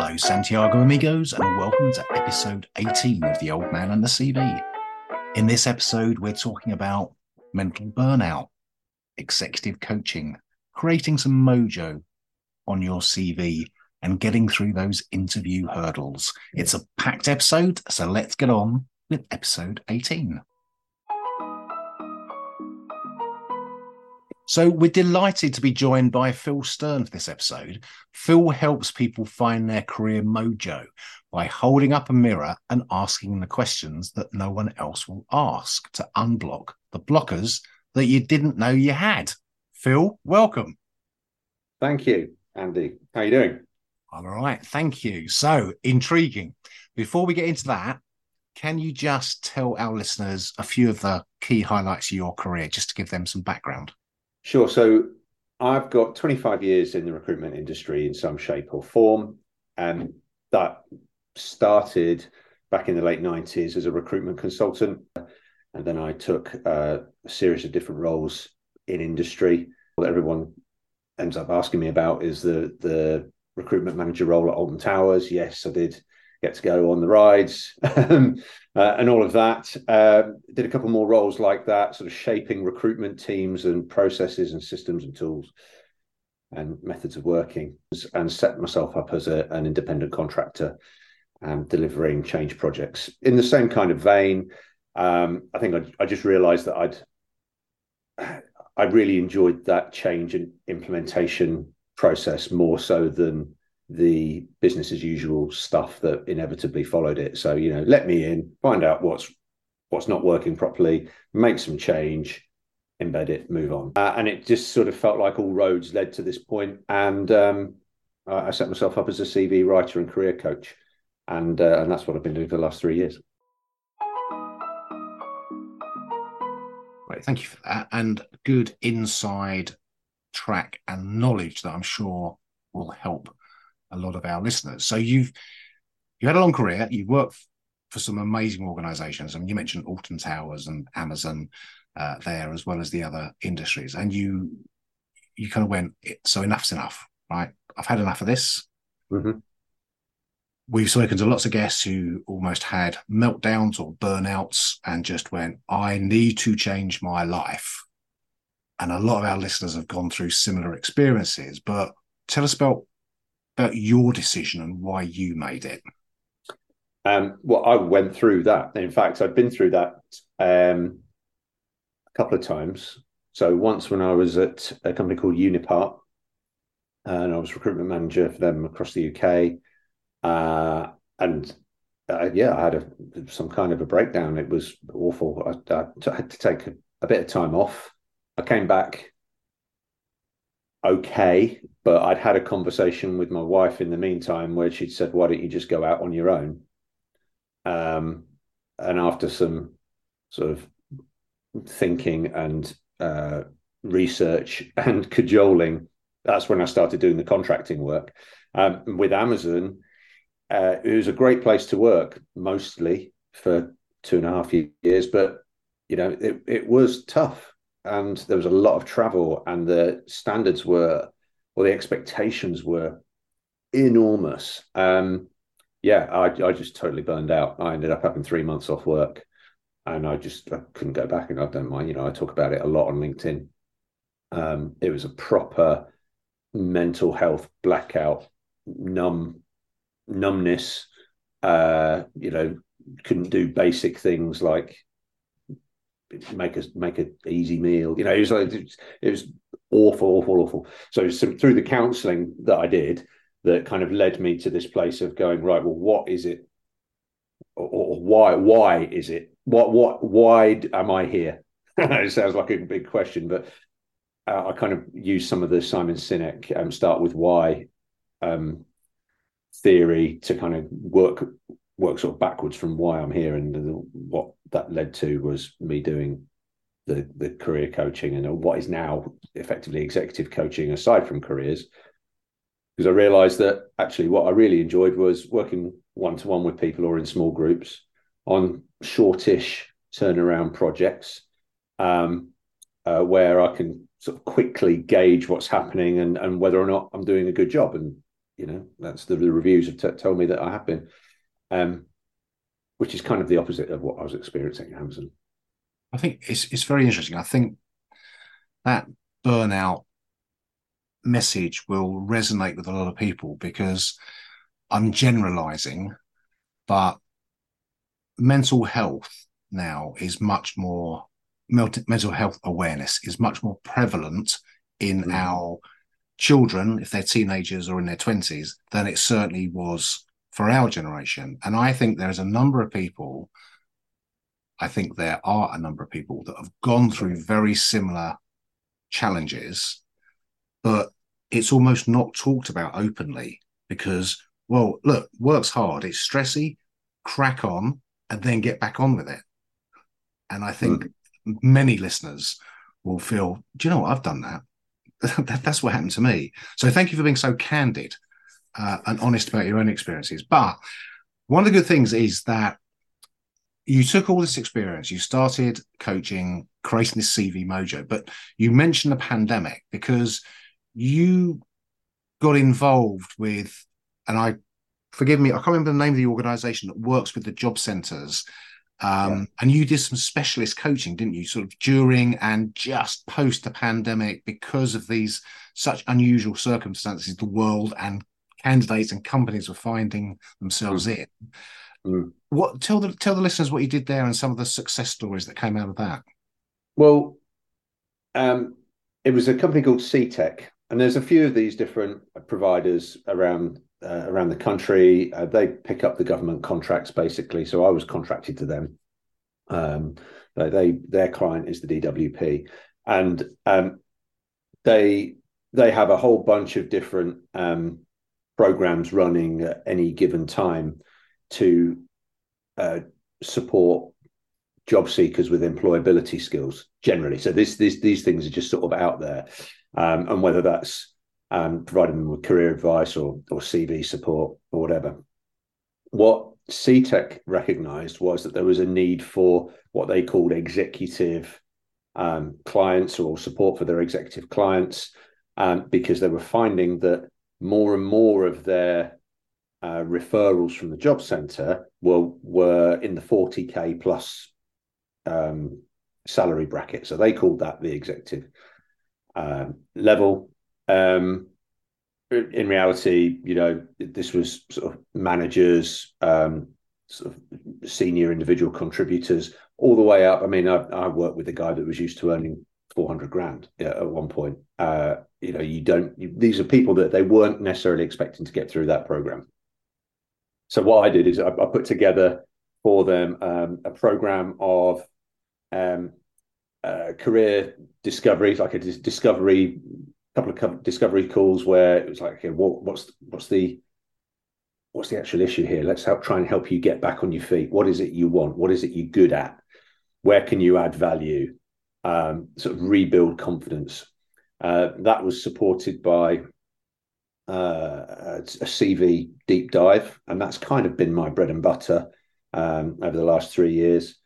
Hello, Santiago amigos, and welcome to episode 18 of The Old Man and the CV. In this episode, we're talking about mental burnout, executive coaching, creating some mojo on your CV, and getting through those interview hurdles. It's a packed episode, so let's get on with episode 18. So we're delighted to be joined by Phil Sterne for this episode. Phil helps people find their career mojo by holding up a mirror and asking the questions that no one else will ask to unblock the blockers that you didn't know you had. Phil, welcome. Thank you, Andy. How are you doing? All right, thank you. So intriguing. Before we get into that, can you just tell our listeners a few of the key highlights of your career just to give them some background? Sure. So I've got 25 years in the recruitment industry in some shape or form. And that started back in the late 90s as a recruitment consultant. And then I took uh, a series of different roles in industry. What everyone ends up asking me about is the, the recruitment manager role at Alton Towers. Yes, I did get to go on the rides um, uh, and all of that. Uh, did a couple more roles like that, sort of shaping recruitment teams and processes and systems and tools and methods of working, and set myself up as a, an independent contractor and delivering change projects. In the same kind of vein, um, I think I, I just realised that I'd I really enjoyed that change and implementation process more so than the business as usual stuff that inevitably followed it. So, you know, let me in, find out what's what's not working properly, make some change, embed it, move on. Uh, and it just sort of felt like all roads led to this point. And um, I set myself up as a CV writer and career coach, and uh, and that's what I've been doing for the last three years. Right, thank you for that, and good inside track and knowledge that I'm sure will help a lot of our listeners. So you've you had a long career. You've worked for some amazing organisations. I mean, you mentioned Alton Towers and Amazon uh, there, as well as the other industries. And you you kind of went, so enough's enough, right? I've had enough of this. Mm-hmm. We've spoken to lots of guests who almost had meltdowns or burnouts and just went, I need to change my life. And a lot of our listeners have gone through similar experiences. But tell us about about your decision and why you made it. Um, well, I went through that. In fact, I've been through that um, a couple of times. So once when I was at a company called Unipart, and I was recruitment manager for them across the UK, uh, and uh, yeah, I had a, some kind of a breakdown. It was awful. I, I had to take a, a bit of time off. I came back okay. But I'd had a conversation with my wife in the meantime where she'd said, "Why don't you just go out on your own?" Um, and after some sort of thinking and uh, research and cajoling, that's when I started doing the contracting work um, with Amazon. Uh, it was a great place to work, mostly for two and a half years, but you know it it was tough and there was a lot of travel, and the standards were, or the expectations were, enormous. Um, yeah, I, I just totally burned out. I ended up having three months off work, and I just I couldn't go back. And I don't mind, you know, I talk about it a lot on LinkedIn. Um, it was a proper mental health blackout, numb, numbness. Uh, you know, couldn't do basic things like make a make an easy meal. You know, it was like it was awful, awful, awful. So through the counselling that I did, that kind of led me to this place of going right. Well, what is it, or, or why? Why is it? What? What? Why am I here? it sounds like a big question, but uh, I kind of use some of the Simon Sinek um, start with why um, theory to kind of work work sort of backwards from why I'm here, and the, what that led to was me doing the the career coaching and what is now effectively executive coaching aside from careers. Because I realised that actually what I really enjoyed was working one to one with people or in small groups on shortish turnaround projects, um, uh, where I can sort of quickly gauge what's happening and and whether or not I'm doing a good job and you know, that's the, the reviews have t- told me that I have been, um, which is kind of the opposite of what I was experiencing at Amazon. I think it's it's very interesting. I think that burnout message will resonate with a lot of people because I'm generalizing, but mental health now is much more mental health awareness is much more prevalent in mm. our children if they're teenagers or in their 20s than it certainly was for our generation and i think there's a number of people i think there are a number of people that have gone through very similar challenges but it's almost not talked about openly because well look work's hard it's stressy crack on and then get back on with it and i think mm many listeners will feel, do you know what? I've done that. that that's what happened to me. So thank you for being so candid uh, and honest about your own experiences. But one of the good things is that you took all this experience, you started coaching, creating this CV mojo, but you mentioned the pandemic because you got involved with, and I forgive me, I can't remember the name of the organization that works with the job centers um, yeah. And you did some specialist coaching, didn't you? Sort of during and just post the pandemic because of these such unusual circumstances the world and candidates and companies were finding themselves mm. in. Mm. What tell the tell the listeners what you did there and some of the success stories that came out of that. Well, um, it was a company called Seetec, and there's a few of these different providers around uh, around the country. Uh, they pick up the government contracts basically. So I was contracted to them. Um, they, they their client is the DWP, and um, they they have a whole bunch of different um, programs running at any given time to uh, support job seekers with employability skills generally. So this, this these things are just sort of out there, um, and whether that's um, providing them with career advice or or CV support or whatever. What Seetec recognised was that there was a need for what they called executive um, clients or support for their executive clients, um, because they were finding that more and more of their uh, referrals from the job centre were were in the 40k plus um, salary bracket. So they called that the executive um, level. Um, in reality, you know, this was sort of managers, um, sort of senior individual contributors, all the way up. I mean, I, I worked with a guy that was used to earning 400 grand at one point. Uh, you know, you don't, you, these are people that they weren't necessarily expecting to get through that program. So what I did is I, I put together for them um, a program of um, uh, career discoveries, like a discovery couple of discovery calls where it was like, okay, what, what's what's the what's the actual issue here? Let's help try and help you get back on your feet. What is it you want? What is it you're good at? Where can you add value? Um, sort of rebuild confidence. Uh, that was supported by uh, a CV deep dive, and that's kind of been my bread and butter um, over the last three years.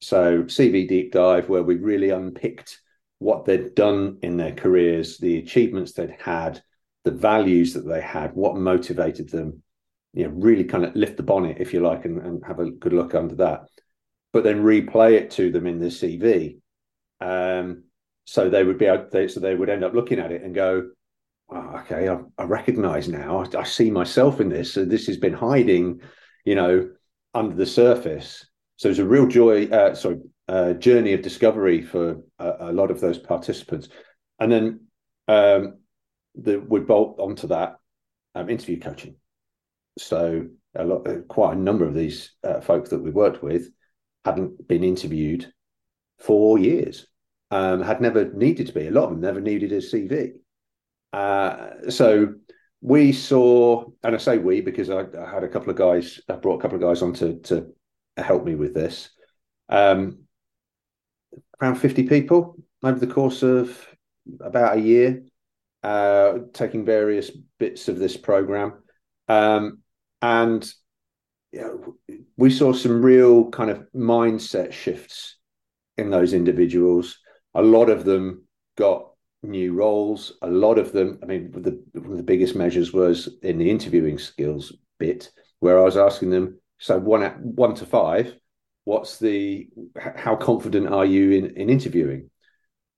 So CV deep dive, where we really unpicked what they'd done in their careers, the achievements they'd had, the values that they had, what motivated them, you know, really kind of lift the bonnet, if you like, and, and have a good look under that. But then replay it to them in the CV. Um, so they would be they, so they would end up looking at it and go, oh, okay, I, I recognize now, I, I, see myself in this. So this has been hiding, you know, under the surface. So it's a real joy, uh, sorry, uh, journey of discovery for a, a, lot of those participants. And then um, the, we bolt onto that um, interview coaching. So a lot, uh, quite a number of these uh, folks that we worked with hadn't been interviewed for years, um, had never needed to be. A lot of them never needed a CV. Uh, so we saw, and I say we because I, I, had a couple of guys, I brought a couple of guys on to, to help me with this. Um, around 50 people over the course of about a year, uh, taking various bits of this program. Um, and you know, we saw some real kind of mindset shifts in those individuals. A lot of them got new roles. A lot of them, I mean, the, one of the biggest measures was in the interviewing skills bit, where I was asking them, so one at one to five, what's the how confident are you in, in interviewing?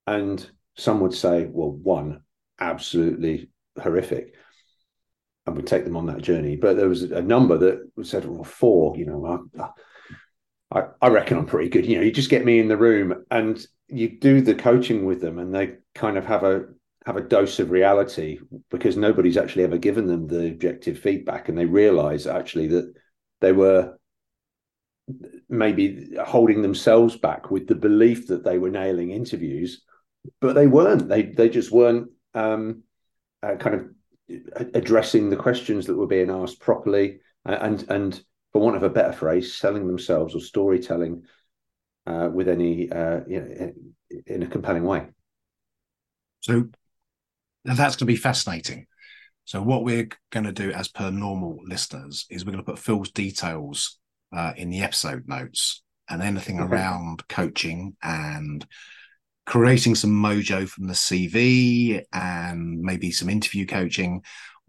And some would say, well, one, absolutely horrific. And we take them on that journey. But there was a number that said, well, four, you know, I, I reckon I'm pretty good. You know, you just get me in the room and you do the coaching with them and they kind of have a have a dose of reality because nobody's actually ever given them the objective feedback and they realize actually that they were maybe holding themselves back with the belief that they were nailing interviews but they weren't they they just weren't um, uh, kind of addressing the questions that were being asked properly and and for want of a better phrase selling themselves or storytelling uh, with any uh, you know in a compelling way so that's going to be fascinating. So what we're going to do, as per normal listeners, is we're going to put Phil's details uh, in the episode notes and anything okay. around coaching and creating some mojo from the CV and maybe some interview coaching.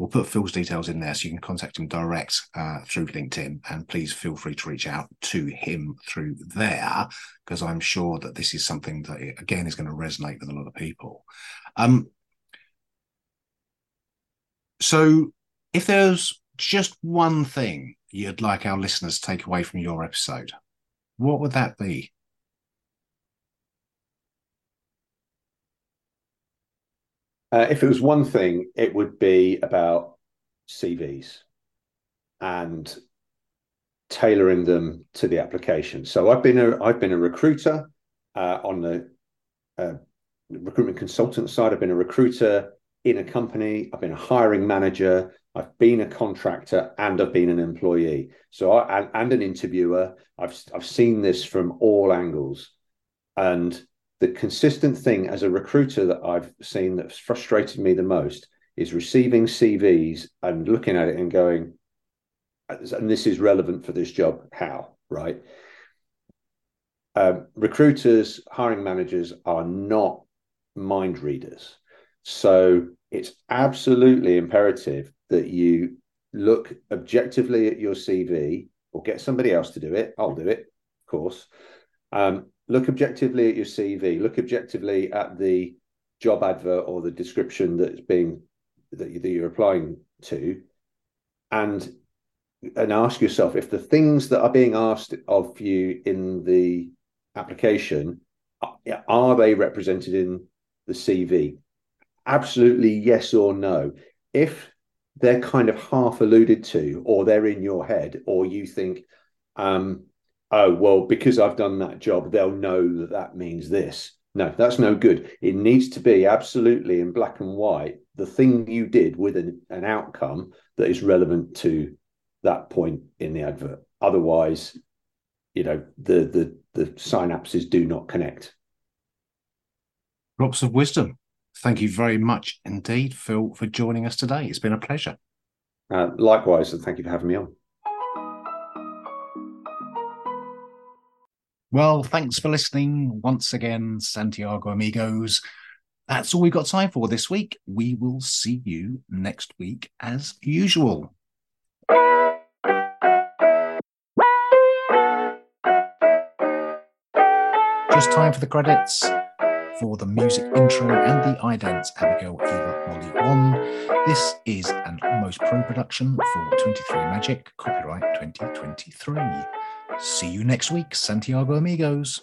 We'll put Phil's details in there so you can contact him direct uh, through LinkedIn. And please feel free to reach out to him through there because I'm sure that this is something that, again, is going to resonate with a lot of people. Um, so, if there's just one thing you'd like our listeners to take away from your episode, what would that be? Uh, if it was one thing, it would be about CVs and tailoring them to the application. So I've been a I've been a recruiter uh, on the uh, recruitment consultant side. I've been a recruiter in a company, I've been a hiring manager, I've been a contractor, and I've been an employee. So I and, and an interviewer. I've I've seen this from all angles, and the consistent thing as a recruiter that I've seen that's frustrated me the most is receiving CVs and looking at it and going, and this is relevant for this job. How right? Um, recruiters, hiring managers are not mind readers. So it's absolutely imperative that you look objectively at your CV or get somebody else to do it. I'll do it, of course. Um, look objectively at your CV. Look objectively at the job advert or the description that's being that, you, that you're applying to, and and ask yourself if the things that are being asked of you in the application are they represented in the CV? absolutely yes or no. If they're kind of half alluded to, or they're in your head, or you think, um, oh, well, because I've done that job, they'll know that that means this. No, that's no good. It needs to be absolutely in black and white the thing you did with an, an outcome that is relevant to that point in the advert. Otherwise, you know, the the the synapses do not connect. Drops of wisdom. Thank you very much indeed, Phil, for joining us today. It's been a pleasure. Uh, likewise, and thank you for having me on. Well, thanks for listening once again, Santiago amigos. That's all we've got time for this week. We will see you next week as usual. Just time for the credits for the music intro and the idents Abigail Eva Molly 1. This is an Almost Pro production for 23 Magic, copyright 2023. See you next week, Santiago Amigos.